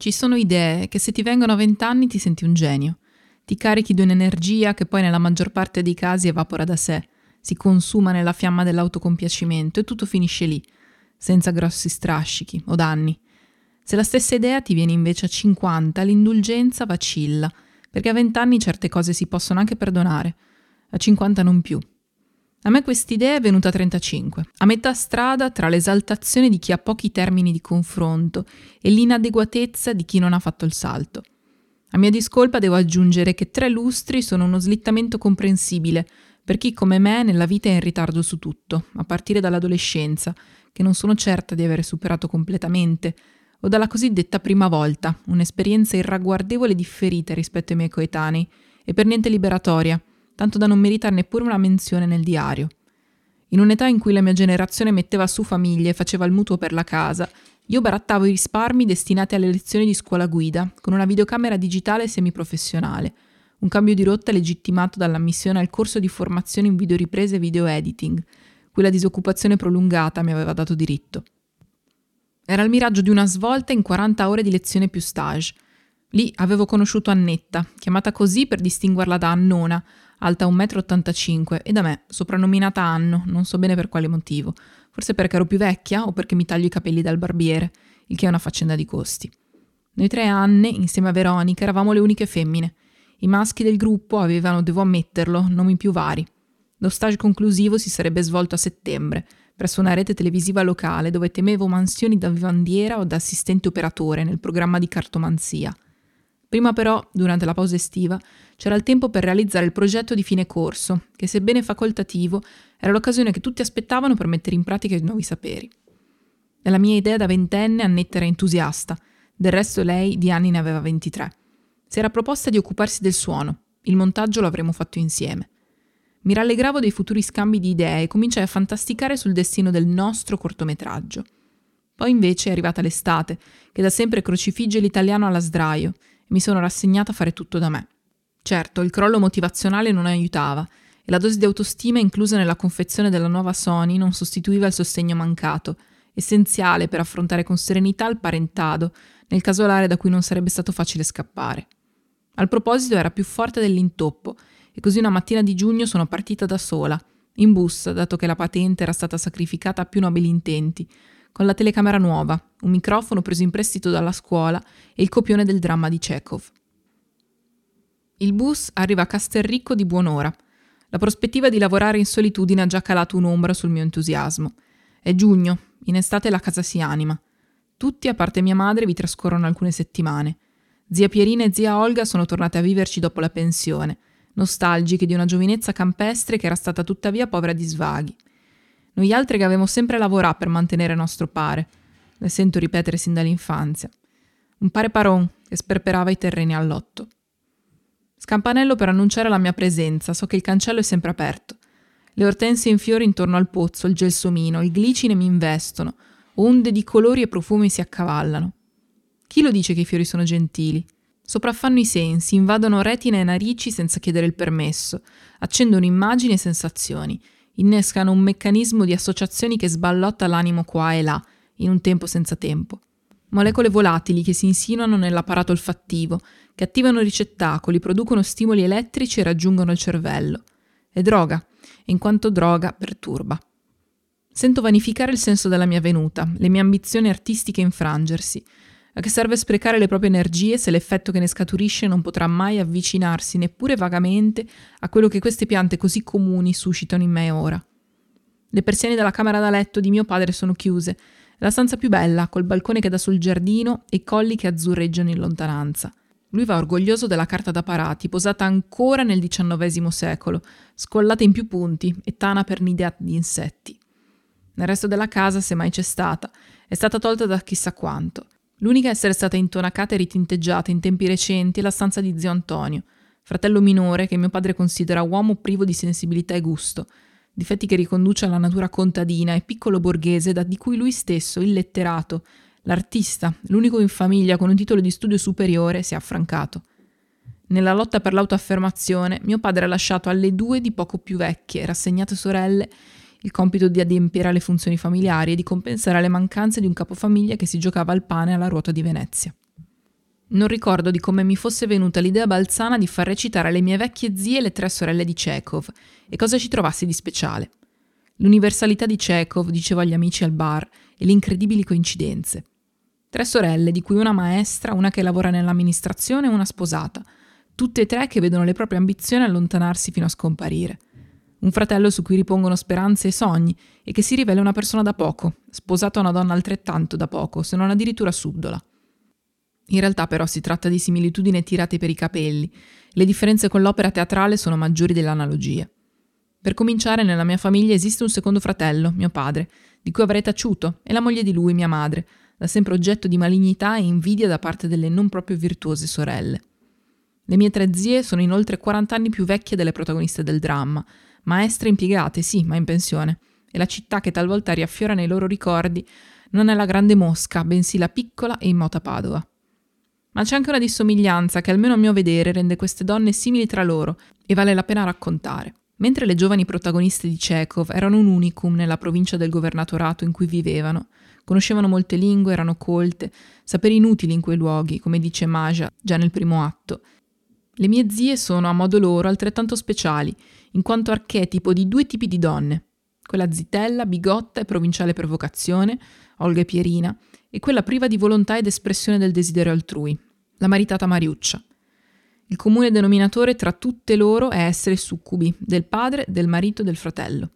Ci sono idee che se ti vengono a vent'anni ti senti un genio. Ti carichi di un'energia che poi nella maggior parte dei casi evapora da sé, si consuma nella fiamma dell'autocompiacimento e tutto finisce lì, senza grossi strascichi o danni. Se la stessa idea ti viene invece a 50, l'indulgenza vacilla, perché a 20 anni certe cose si possono anche perdonare, a 50 non più. A me quest'idea è venuta a 35, a metà strada tra l'esaltazione di chi ha pochi termini di confronto e l'inadeguatezza di chi non ha fatto il salto. A mia discolpa devo aggiungere che tre lustri sono uno slittamento comprensibile per chi come me nella vita è in ritardo su tutto, a partire dall'adolescenza, che non sono certa di avere superato completamente, o dalla cosiddetta prima volta, un'esperienza irragguardevole differita rispetto ai miei coetanei e per niente liberatoria, tanto da non meritare neppure una menzione nel diario. In un'età in cui la mia generazione metteva su famiglie e faceva il mutuo per la casa, io barattavo i risparmi destinati alle lezioni di scuola guida, con una videocamera digitale semiprofessionale, un cambio di rotta legittimato dall'ammissione al corso di formazione in videoriprese e video editing, cui la disoccupazione prolungata mi aveva dato diritto. Era il miraggio di una svolta in 40 ore di lezione più stage. Lì avevo conosciuto Annetta, chiamata così per distinguerla da Annona, alta 1,85 m, e da me, soprannominata Anno, non so bene per quale motivo. Forse perché ero più vecchia o perché mi taglio i capelli dal barbiere, il che è una faccenda di costi. Noi tre Anne, insieme a Veronica, eravamo le uniche femmine. I maschi del gruppo avevano, devo ammetterlo, nomi più vari. Lo stage conclusivo si sarebbe svolto a settembre, presso una rete televisiva locale dove temevo mansioni da vivandiera o da assistente operatore nel programma di cartomanzia. Prima però, durante la pausa estiva, c'era il tempo per realizzare il progetto di fine corso, che sebbene facoltativo, era l'occasione che tutti aspettavano per mettere in pratica i nuovi saperi. Nella mia idea da ventenne Annetta era entusiasta, del resto lei di anni ne aveva 23. Si era proposta di occuparsi del suono, il montaggio lo avremmo fatto insieme. Mi rallegravo dei futuri scambi di idee e cominciai a fantasticare sul destino del nostro cortometraggio. Poi invece è arrivata l'estate, che da sempre crocifigge l'italiano alla sdraio, mi sono rassegnata a fare tutto da me. Certo, il crollo motivazionale non aiutava, e la dose di autostima inclusa nella confezione della nuova Sony non sostituiva il sostegno mancato, essenziale per affrontare con serenità il parentado, nel casolare da cui non sarebbe stato facile scappare. Al proposito era più forte dell'intoppo e così una mattina di giugno sono partita da sola, in bus, dato che la patente era stata sacrificata a più nobili intenti, con la telecamera nuova, un microfono preso in prestito dalla scuola e il copione del dramma di Chekhov. Il bus arriva a Castelricco di buon'ora. La prospettiva di lavorare in solitudine ha già calato un'ombra sul mio entusiasmo. È giugno, in estate la casa si anima. Tutti, a parte mia madre, vi trascorrono alcune settimane. Zia Pierina e zia Olga sono tornate a viverci dopo la pensione nostalgiche di una giovinezza campestre che era stata tuttavia povera di svaghi. Noi altri che avevamo sempre lavorato per mantenere nostro pare, le sento ripetere sin dall'infanzia. Un pare paron che sperperava i terreni all'otto. Scampanello per annunciare la mia presenza, so che il cancello è sempre aperto. Le ortensie in fiori intorno al pozzo, il gelsomino, il glicine mi investono, onde di colori e profumi si accavallano. Chi lo dice che i fiori sono gentili? Sopraffanno i sensi, invadono retina e narici senza chiedere il permesso, accendono immagini e sensazioni, innescano un meccanismo di associazioni che sballotta l'animo qua e là, in un tempo senza tempo. Molecole volatili che si insinuano nell'apparato olfattivo, che attivano ricettacoli, producono stimoli elettrici e raggiungono il cervello. È droga, e in quanto droga perturba. Sento vanificare il senso della mia venuta, le mie ambizioni artistiche infrangersi, a che serve sprecare le proprie energie se l'effetto che ne scaturisce non potrà mai avvicinarsi neppure vagamente a quello che queste piante così comuni suscitano in me ora? Le persiane della camera da letto di mio padre sono chiuse, la stanza più bella, col balcone che dà sul giardino e i colli che azzurreggiano in lontananza. Lui va orgoglioso della carta da parati, posata ancora nel XIX secolo, scollata in più punti e tana per un'idea di insetti. Nel resto della casa, se mai c'è stata, è stata tolta da chissà quanto. L'unica a essere stata intonacata e ritinteggiata in tempi recenti è la stanza di zio Antonio, fratello minore che mio padre considera uomo privo di sensibilità e gusto, difetti che riconduce alla natura contadina e piccolo borghese da di cui lui stesso, il letterato, l'artista, l'unico in famiglia con un titolo di studio superiore, si è affrancato. Nella lotta per l'autoaffermazione, mio padre ha lasciato alle due di poco più vecchie, rassegnate sorelle il compito di adempiere alle funzioni familiari e di compensare le mancanze di un capofamiglia che si giocava al pane alla ruota di Venezia. Non ricordo di come mi fosse venuta l'idea balzana di far recitare alle mie vecchie zie le tre sorelle di Chekhov e cosa ci trovassi di speciale. L'universalità di Chekhov, dicevo agli amici al bar, e le incredibili coincidenze. Tre sorelle, di cui una maestra, una che lavora nell'amministrazione e una sposata, tutte e tre che vedono le proprie ambizioni allontanarsi fino a scomparire. Un fratello su cui ripongono speranze e sogni e che si rivela una persona da poco, sposato a una donna altrettanto da poco, se non addirittura subdola. In realtà però si tratta di similitudini tirate per i capelli. Le differenze con l'opera teatrale sono maggiori delle analogie. Per cominciare, nella mia famiglia esiste un secondo fratello, mio padre, di cui avrei taciuto, e la moglie di lui, mia madre, da sempre oggetto di malignità e invidia da parte delle non proprio virtuose sorelle. Le mie tre zie sono inoltre 40 anni più vecchie delle protagoniste del dramma, maestre impiegate, sì, ma in pensione, e la città che talvolta riaffiora nei loro ricordi non è la grande Mosca, bensì la piccola e immota Padova. Ma c'è anche una dissomiglianza che almeno a mio vedere rende queste donne simili tra loro e vale la pena raccontare. Mentre le giovani protagoniste di Chekhov erano un unicum nella provincia del governatorato in cui vivevano, conoscevano molte lingue, erano colte, saperi inutili in quei luoghi, come dice Maja già nel primo atto. Le mie zie sono a modo loro altrettanto speciali, in quanto archetipo di due tipi di donne, quella zitella, bigotta e provinciale per vocazione, Olga e Pierina, e quella priva di volontà ed espressione del desiderio altrui, la maritata Mariuccia. Il comune denominatore tra tutte loro è essere succubi del padre, del marito e del fratello.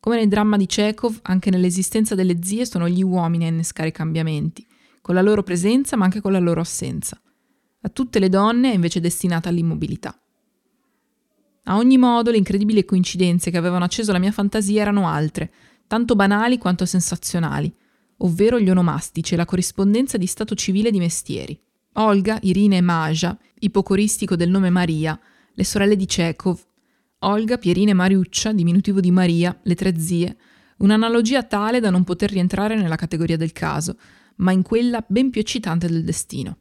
Come nel dramma di Chekhov, anche nell'esistenza delle zie sono gli uomini a innescare i cambiamenti, con la loro presenza ma anche con la loro assenza. A tutte le donne è invece destinata all'immobilità. A ogni modo, le incredibili coincidenze che avevano acceso la mia fantasia erano altre, tanto banali quanto sensazionali, ovvero gli onomastici e la corrispondenza di stato civile di mestieri. Olga, Irina e Maja, ipocoristico del nome Maria, le sorelle di Chekhov, Olga, Pierina e Mariuccia, diminutivo di Maria, le tre zie, un'analogia tale da non poter rientrare nella categoria del caso, ma in quella ben più eccitante del destino.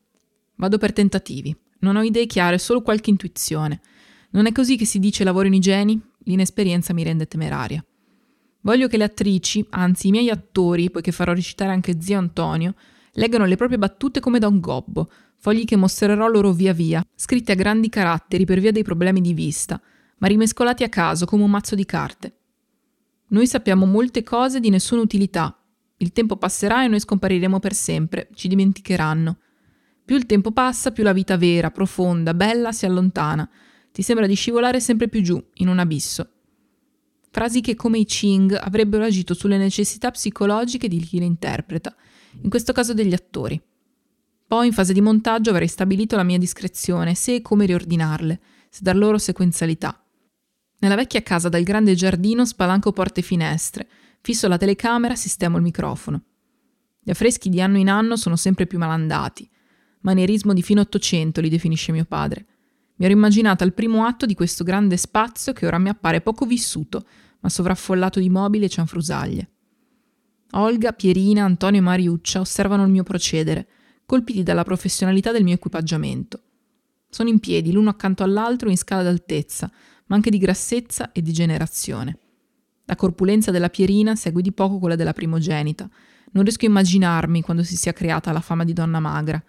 Vado per tentativi, non ho idee chiare, solo qualche intuizione. Non è così che si dice lavorino i geni? L'inesperienza mi rende temeraria. Voglio che le attrici, anzi i miei attori, poiché farò recitare anche zio Antonio, leggano le proprie battute come da un gobbo, fogli che mostrerò loro via via, scritti a grandi caratteri per via dei problemi di vista, ma rimescolati a caso come un mazzo di carte. Noi sappiamo molte cose di nessuna utilità. Il tempo passerà e noi scompariremo per sempre, ci dimenticheranno. Più il tempo passa, più la vita vera, profonda, bella si allontana. Ti sembra di scivolare sempre più giù, in un abisso frasi che come i Ching avrebbero agito sulle necessità psicologiche di chi le interpreta, in questo caso degli attori. Poi in fase di montaggio avrei stabilito la mia discrezione, se e come riordinarle, se dar loro sequenzialità. Nella vecchia casa dal grande giardino spalanco porte e finestre, fisso la telecamera, sistemo il microfono. Gli affreschi di anno in anno sono sempre più malandati. Manierismo di fine Ottocento li definisce mio padre. Mi ero immaginata il primo atto di questo grande spazio che ora mi appare poco vissuto, ma sovraffollato di mobili e cianfrusaglie. Olga, Pierina, Antonio e Mariuccia osservano il mio procedere, colpiti dalla professionalità del mio equipaggiamento. Sono in piedi l'uno accanto all'altro in scala d'altezza, ma anche di grassezza e di generazione. La corpulenza della Pierina segue di poco quella della primogenita. Non riesco a immaginarmi quando si sia creata la fama di donna magra.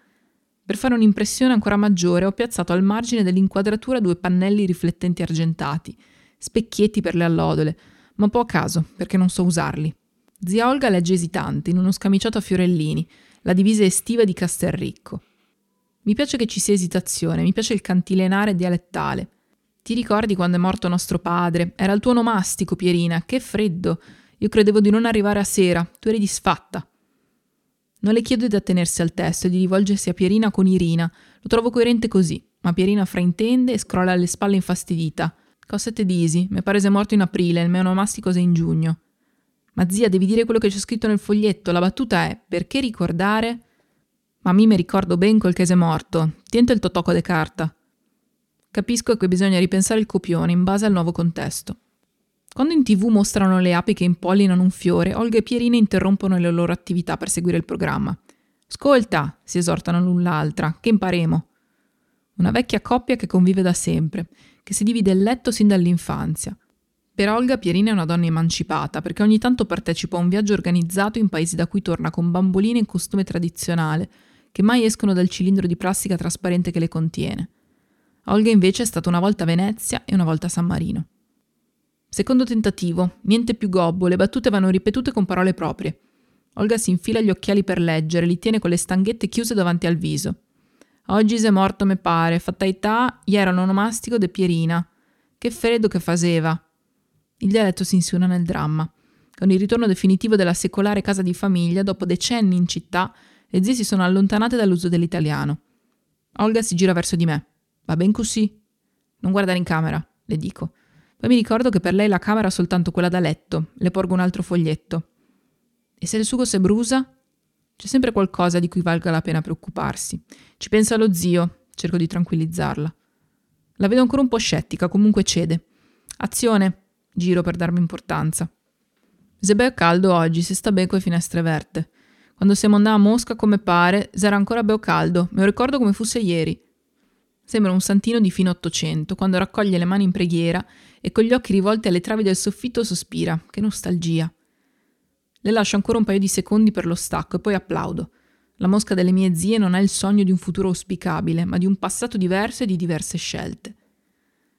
Per fare un'impressione ancora maggiore ho piazzato al margine dell'inquadratura due pannelli riflettenti argentati, specchietti per le allodole, ma un po' a caso, perché non so usarli. Zia Olga legge esitante, in uno scamiciato a fiorellini, la divisa estiva di Castelricco. Mi piace che ci sia esitazione, mi piace il cantilenare dialettale. Ti ricordi quando è morto nostro padre? Era il tuo onomastico, Pierina, che freddo. Io credevo di non arrivare a sera, tu eri disfatta. Non le chiedo di attenersi al testo e di rivolgersi a Pierina con Irina. Lo trovo coerente così, ma Pierina fraintende e scrolla le spalle infastidita. Cosette disi, mi pare sia morto in aprile, il mio onomastico sei in giugno. Ma zia, devi dire quello che c'è scritto nel foglietto. La battuta è: perché ricordare? Ma mi mi ricordo ben quel che sei morto. Tiento il totocco de carta. Capisco che bisogna ripensare il copione in base al nuovo contesto. Quando in tv mostrano le api che impollinano un fiore, Olga e Pierina interrompono le loro attività per seguire il programma. Ascolta, si esortano l'un l'altra, che imparemo. Una vecchia coppia che convive da sempre, che si divide il letto sin dall'infanzia. Per Olga Pierina è una donna emancipata perché ogni tanto partecipa a un viaggio organizzato in paesi da cui torna con bamboline in costume tradizionale, che mai escono dal cilindro di plastica trasparente che le contiene. Olga invece è stata una volta a Venezia e una volta a San Marino. Secondo tentativo, niente più gobbo, le battute vanno ripetute con parole proprie. Olga si infila gli occhiali per leggere, li tiene con le stanghette chiuse davanti al viso. Oggi se morto me pare, fattaità, ieri un onomastico de Pierina. Che freddo che faceva. Il dialetto si insinuà nel dramma. Con il ritorno definitivo della secolare casa di famiglia, dopo decenni in città, le zie si sono allontanate dall'uso dell'italiano. Olga si gira verso di me. Va ben così. Non guardare in camera, le dico. Poi mi ricordo che per lei la camera è soltanto quella da letto. Le porgo un altro foglietto. E se il sugo si brusa? C'è sempre qualcosa di cui valga la pena preoccuparsi. Ci pensa lo zio, cerco di tranquillizzarla. La vedo ancora un po' scettica, comunque cede. Azione, giro per darmi importanza. Se è caldo oggi, si sta bene con le finestre verte. Quando siamo andati a Mosca come pare, s'era ancora bel caldo, me lo ricordo come fosse ieri. Sembra un santino di fine Ottocento, quando raccoglie le mani in preghiera e con gli occhi rivolti alle travi del soffitto sospira. Che nostalgia. Le lascio ancora un paio di secondi per lo stacco e poi applaudo. La mosca delle mie zie non ha il sogno di un futuro auspicabile, ma di un passato diverso e di diverse scelte.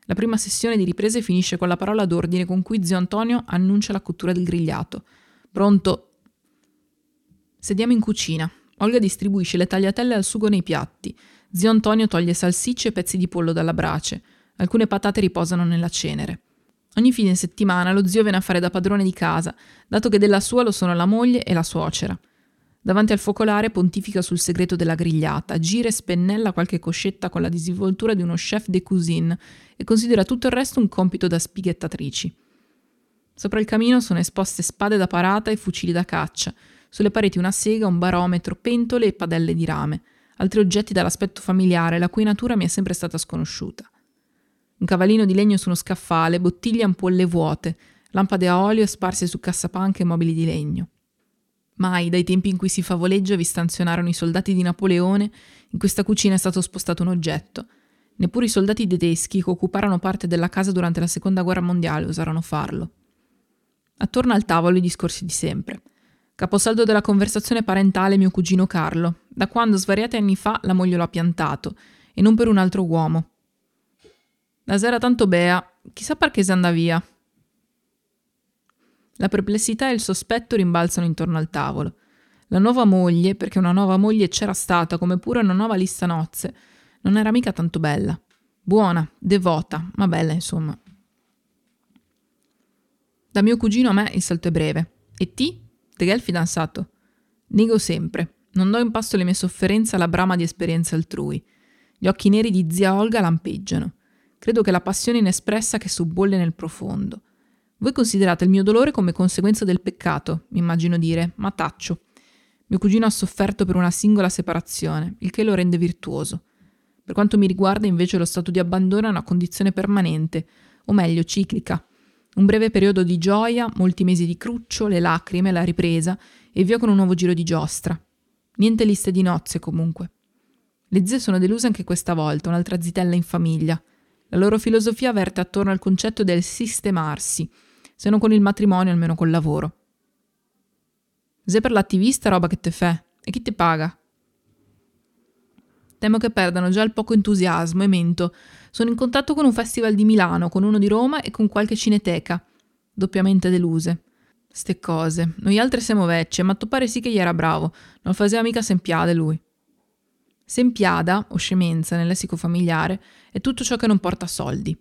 La prima sessione di riprese finisce con la parola d'ordine con cui zio Antonio annuncia la cottura del grigliato. Pronto? Sediamo in cucina. Olga distribuisce le tagliatelle al sugo nei piatti. Zio Antonio toglie salsicce e pezzi di pollo dalla brace. Alcune patate riposano nella cenere. Ogni fine settimana lo zio viene a fare da padrone di casa, dato che della sua lo sono la moglie e la suocera. Davanti al focolare pontifica sul segreto della grigliata, gira e spennella qualche coscetta con la disinvoltura di uno chef de cuisine e considera tutto il resto un compito da spighettatrici. Sopra il camino sono esposte spade da parata e fucili da caccia, sulle pareti una sega, un barometro, pentole e padelle di rame, altri oggetti dall'aspetto familiare la cui natura mi è sempre stata sconosciuta un cavallino di legno su uno scaffale, bottiglie e ampolle vuote, lampade a olio sparse su cassapanche e mobili di legno. Mai, dai tempi in cui si favoleggia vi stanzionarono i soldati di Napoleone, in questa cucina è stato spostato un oggetto. Neppure i soldati tedeschi che occuparono parte della casa durante la seconda guerra mondiale osarono farlo. Attorno al tavolo i discorsi di sempre. Caposaldo della conversazione parentale mio cugino Carlo, da quando svariati anni fa la moglie lo ha piantato, e non per un altro uomo, la sera tanto bea, chissà perché se andà via. La perplessità e il sospetto rimbalzano intorno al tavolo. La nuova moglie, perché una nuova moglie c'era stata, come pure una nuova lista nozze, non era mica tanto bella. Buona, devota, ma bella insomma. Da mio cugino a me il salto è breve. E ti? Te che è il fidanzato? Nego sempre. Non do in pasto le mie sofferenze alla brama di esperienze altrui. Gli occhi neri di zia Olga lampeggiano. Credo che la passione inespressa che subbolle nel profondo. Voi considerate il mio dolore come conseguenza del peccato, mi immagino dire, ma taccio. Mio cugino ha sofferto per una singola separazione, il che lo rende virtuoso. Per quanto mi riguarda, invece, lo stato di abbandono è una condizione permanente, o meglio, ciclica. Un breve periodo di gioia, molti mesi di cruccio, le lacrime, la ripresa, e via con un nuovo giro di giostra. Niente liste di nozze, comunque. Le zie sono deluse anche questa volta, un'altra zitella in famiglia. La loro filosofia verte attorno al concetto del sistemarsi, se non con il matrimonio, almeno col lavoro. Se per l'attivista roba che te fa, e chi ti paga? Temo che perdano già il poco entusiasmo e mento. Sono in contatto con un festival di Milano, con uno di Roma e con qualche cineteca. Doppiamente deluse. Ste cose. Noi altre siamo vecchie, ma tu pare sì che gli era bravo. Non faceva mica sempiade lui. Sempiada, o scemenza nel lessico familiare, è tutto ciò che non porta soldi.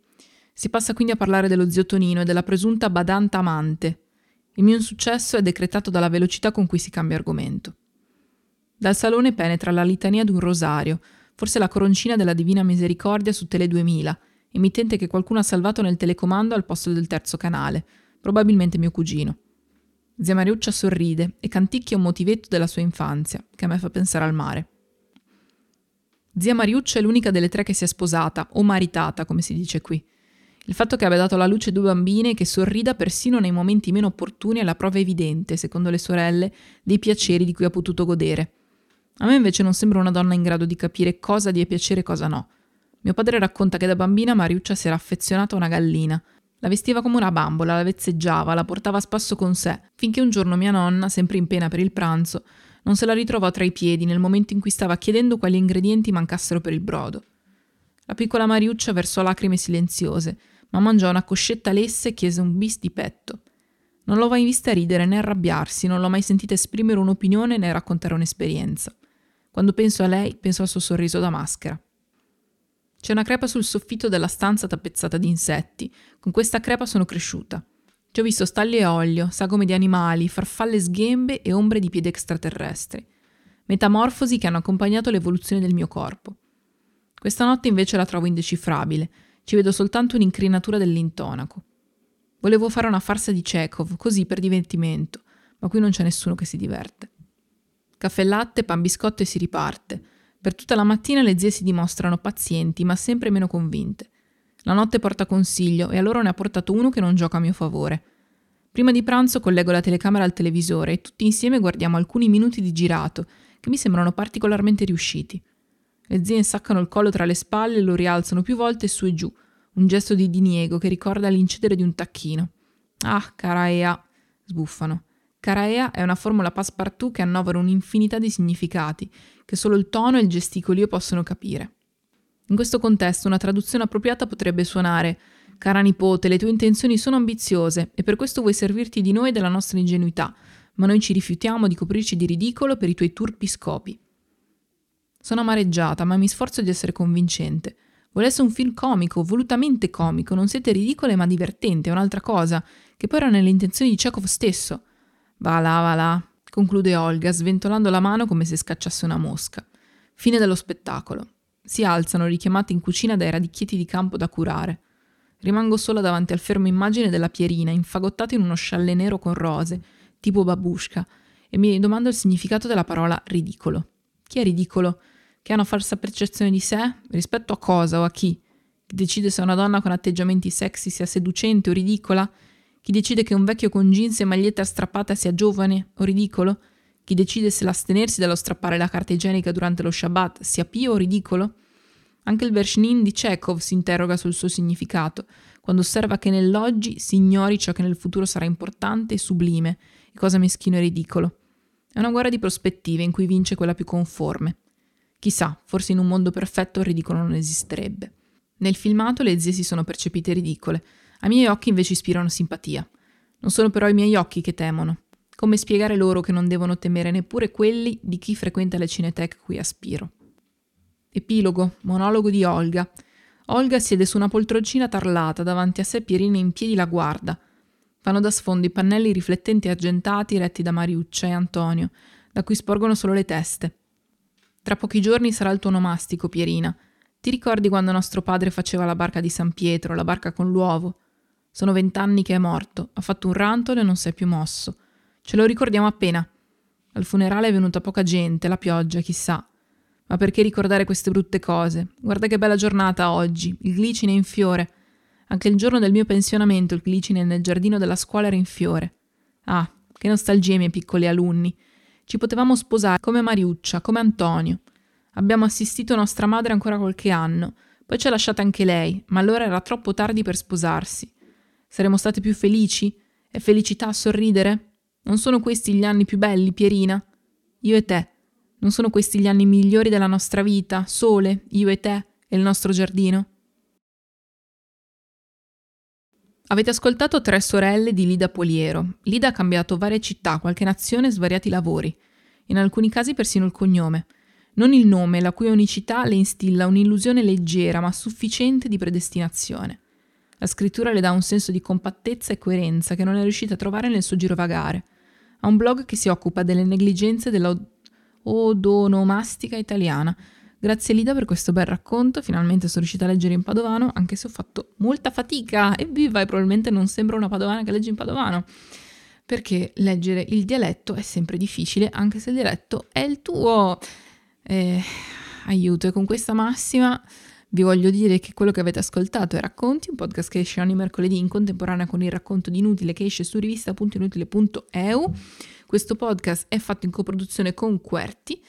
Si passa quindi a parlare dello zio Tonino e della presunta badanta amante. Il mio insuccesso è decretato dalla velocità con cui si cambia argomento. Dal salone penetra la litania di un rosario, forse la coroncina della Divina Misericordia su Tele 2000, emittente che qualcuno ha salvato nel telecomando al posto del terzo canale, probabilmente mio cugino. Zia Mariuccia sorride e canticchia un motivetto della sua infanzia, che a me fa pensare al mare. Zia Mariuccia è l'unica delle tre che si è sposata, o maritata, come si dice qui. Il fatto che abbia dato alla luce due bambine e che sorrida persino nei momenti meno opportuni è la prova evidente, secondo le sorelle, dei piaceri di cui ha potuto godere. A me invece non sembra una donna in grado di capire cosa gli è piacere e cosa no. Mio padre racconta che da bambina Mariuccia si era affezionata a una gallina. La vestiva come una bambola, la vezzeggiava, la portava a spasso con sé, finché un giorno mia nonna, sempre in pena per il pranzo, Non se la ritrovò tra i piedi nel momento in cui stava chiedendo quali ingredienti mancassero per il brodo. La piccola Mariuccia versò lacrime silenziose, ma mangiò una coscetta lessa e chiese un bis di petto. Non l'ho mai vista ridere né arrabbiarsi, non l'ho mai sentita esprimere un'opinione né raccontare un'esperienza. Quando penso a lei, penso al suo sorriso da maschera. C'è una crepa sul soffitto della stanza tappezzata di insetti. Con questa crepa sono cresciuta. Ci ho visto stalli e olio, sagome di animali, farfalle sghembe e ombre di piedi extraterrestri. Metamorfosi che hanno accompagnato l'evoluzione del mio corpo. Questa notte invece la trovo indecifrabile. Ci vedo soltanto un'incrinatura dell'intonaco. Volevo fare una farsa di Chekhov, così per divertimento, ma qui non c'è nessuno che si diverte. Caffè latte, pan biscotto e si riparte. Per tutta la mattina le zie si dimostrano pazienti, ma sempre meno convinte. La notte porta consiglio e a loro ne ha portato uno che non gioca a mio favore. Prima di pranzo collego la telecamera al televisore e tutti insieme guardiamo alcuni minuti di girato, che mi sembrano particolarmente riusciti. Le zie insaccano il collo tra le spalle e lo rialzano più volte su e giù, un gesto di diniego che ricorda l'incedere di un tacchino. Ah, cara Ea, sbuffano. Caraea è una formula passepartout che annovera un'infinità di significati, che solo il tono e il gesticolio possono capire. In questo contesto una traduzione appropriata potrebbe suonare Cara nipote, le tue intenzioni sono ambiziose e per questo vuoi servirti di noi e della nostra ingenuità, ma noi ci rifiutiamo di coprirci di ridicolo per i tuoi turpi scopi. Sono amareggiata, ma mi sforzo di essere convincente. Volesse un film comico, volutamente comico, non siete ridicole ma divertente, è un'altra cosa, che poi era nelle intenzioni di Chekhov stesso. Va là, va là, conclude Olga, sventolando la mano come se scacciasse una mosca. Fine dello spettacolo. Si alzano, richiamati in cucina dai radicchietti di campo da curare. Rimango sola davanti al fermo immagine della Pierina, infagottata in uno scialle nero con rose, tipo babushka, e mi domando il significato della parola ridicolo. Chi è ridicolo? Che ha una falsa percezione di sé? Rispetto a cosa o a? Chi decide se una donna con atteggiamenti sexy sia seducente o ridicola? Chi decide che un vecchio con jeans e maglietta strappata sia giovane o ridicolo? Chi decide se l'astenersi dallo strappare la carta igienica durante lo Shabbat sia pio o ridicolo? Anche il Vershnin di Chekhov si interroga sul suo significato, quando osserva che nell'oggi si ignori ciò che nel futuro sarà importante e sublime, e cosa meschino e ridicolo. È una guerra di prospettive in cui vince quella più conforme. Chissà, forse in un mondo perfetto il ridicolo non esisterebbe. Nel filmato le zie si sono percepite ridicole, ai miei occhi invece ispirano simpatia. Non sono però i miei occhi che temono. Come spiegare loro che non devono temere neppure quelli di chi frequenta le cineteche cui aspiro? Epilogo, monologo di Olga. Olga siede su una poltroncina tarlata, davanti a sé Pierina in piedi la guarda. Fanno da sfondo i pannelli riflettenti argentati retti da Mariuccia e Antonio, da cui sporgono solo le teste. Tra pochi giorni sarà il tuo onomastico, Pierina. Ti ricordi quando nostro padre faceva la barca di San Pietro, la barca con l'uovo? Sono vent'anni che è morto, ha fatto un rantolo e non si è più mosso. Ce lo ricordiamo appena. Al funerale è venuta poca gente, la pioggia, chissà. Ma perché ricordare queste brutte cose? Guarda che bella giornata oggi, il glicine è in fiore. Anche il giorno del mio pensionamento il glicine nel giardino della scuola era in fiore. Ah, che nostalgia, miei piccoli alunni. Ci potevamo sposare come Mariuccia, come Antonio. Abbiamo assistito nostra madre ancora qualche anno, poi ci ha lasciata anche lei, ma allora era troppo tardi per sposarsi. Saremmo state più felici? È felicità sorridere? Non sono questi gli anni più belli, Pierina? Io e te. Non sono questi gli anni migliori della nostra vita, sole, io e te, e il nostro giardino? Avete ascoltato Tre sorelle di Lida Poliero. Lida ha cambiato varie città, qualche nazione svariati lavori. In alcuni casi persino il cognome. Non il nome, la cui unicità le instilla un'illusione leggera ma sufficiente di predestinazione. La scrittura le dà un senso di compattezza e coerenza che non è riuscita a trovare nel suo girovagare. Ha un blog che si occupa delle negligenze dell'odonomastica italiana, Grazie Lida per questo bel racconto, finalmente sono riuscita a leggere in padovano, anche se ho fatto molta fatica, evviva, e probabilmente non sembra una padovana che legge in padovano, perché leggere il dialetto è sempre difficile, anche se il dialetto è il tuo. Eh, aiuto, e con questa massima vi voglio dire che quello che avete ascoltato è Racconti, un podcast che esce ogni mercoledì in contemporanea con il racconto di Inutile che esce su rivista.inutile.eu. Questo podcast è fatto in coproduzione con Querti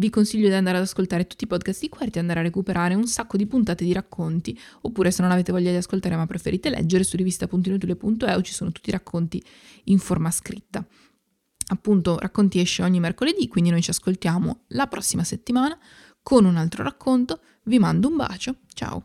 vi consiglio di andare ad ascoltare tutti i podcast di Querti e andare a recuperare un sacco di puntate di racconti, oppure se non avete voglia di ascoltare ma preferite leggere su rivista.inutile.eu ci sono tutti i racconti in forma scritta. Appunto, Racconti esce ogni mercoledì, quindi noi ci ascoltiamo la prossima settimana con un altro racconto. Vi mando un bacio, ciao!